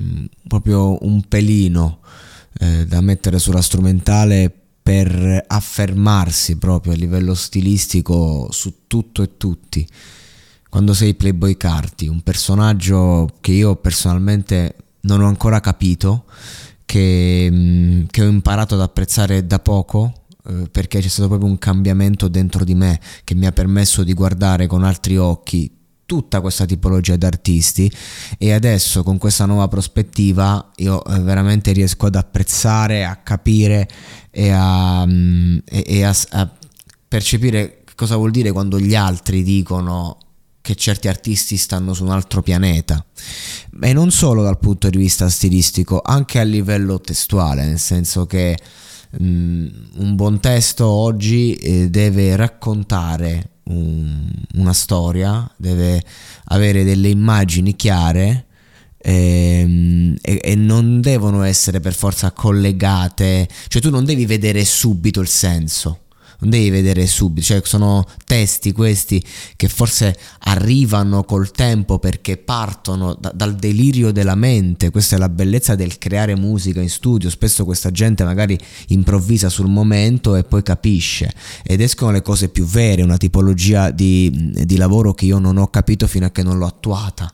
mm, proprio un pelino eh, da mettere sulla strumentale per affermarsi proprio a livello stilistico su tutto e tutti. Quando sei Playboy Carti, un personaggio che io personalmente non ho ancora capito, che, mm, che ho imparato ad apprezzare da poco, eh, perché c'è stato proprio un cambiamento dentro di me che mi ha permesso di guardare con altri occhi tutta questa tipologia di artisti e adesso con questa nuova prospettiva io eh, veramente riesco ad apprezzare, a capire e a, mm, e, e a, a percepire cosa vuol dire quando gli altri dicono che certi artisti stanno su un altro pianeta. E non solo dal punto di vista stilistico anche a livello testuale nel senso che um, un buon testo oggi eh, deve raccontare un, una storia, deve avere delle immagini chiare ehm, e, e, non devono essere per forza collegate, cioè tu non devi vedere subito il senso non devi vedere subito, cioè sono testi questi che forse arrivano col tempo perché partono da, dal delirio della mente, questa è la bellezza del creare musica in studio, spesso questa gente magari improvvisa sul momento e poi capisce. Ed escono le cose più vere, una tipologia di, di lavoro che io non ho capito fino a che non l'ho attuata.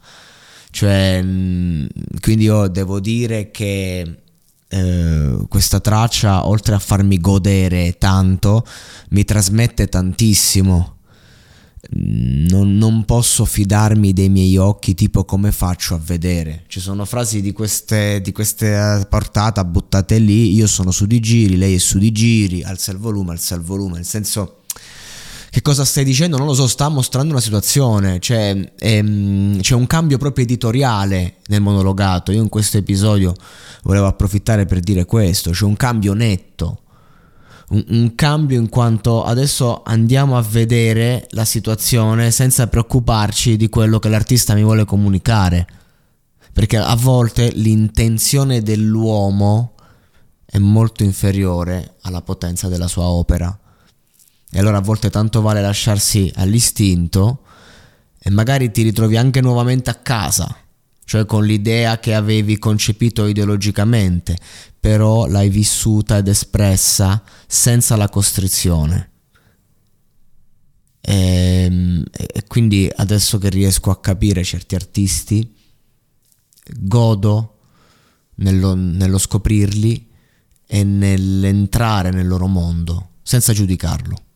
Cioè, quindi io devo dire che eh, questa traccia, oltre a farmi godere tanto, mi trasmette tantissimo. Non, non, posso fidarmi dei miei occhi, tipo come faccio a vedere. Ci sono frasi di queste, di queste portata buttate lì. Io sono su di giri, lei è su di giri, alza il volume, alza il volume. Nel senso, che cosa stai dicendo? Non lo so, sta mostrando una situazione, cioè, ehm, c'è un cambio proprio editoriale nel monologato. Io in questo episodio volevo approfittare per dire questo, c'è un cambio netto. Un, un cambio in quanto adesso andiamo a vedere la situazione senza preoccuparci di quello che l'artista mi vuole comunicare. Perché a volte l'intenzione dell'uomo è molto inferiore alla potenza della sua opera. E allora a volte tanto vale lasciarsi all'istinto e magari ti ritrovi anche nuovamente a casa, cioè con l'idea che avevi concepito ideologicamente, però l'hai vissuta ed espressa senza la costrizione. E, ehm, e quindi adesso che riesco a capire certi artisti, godo nello, nello scoprirli e nell'entrare nel loro mondo senza giudicarlo.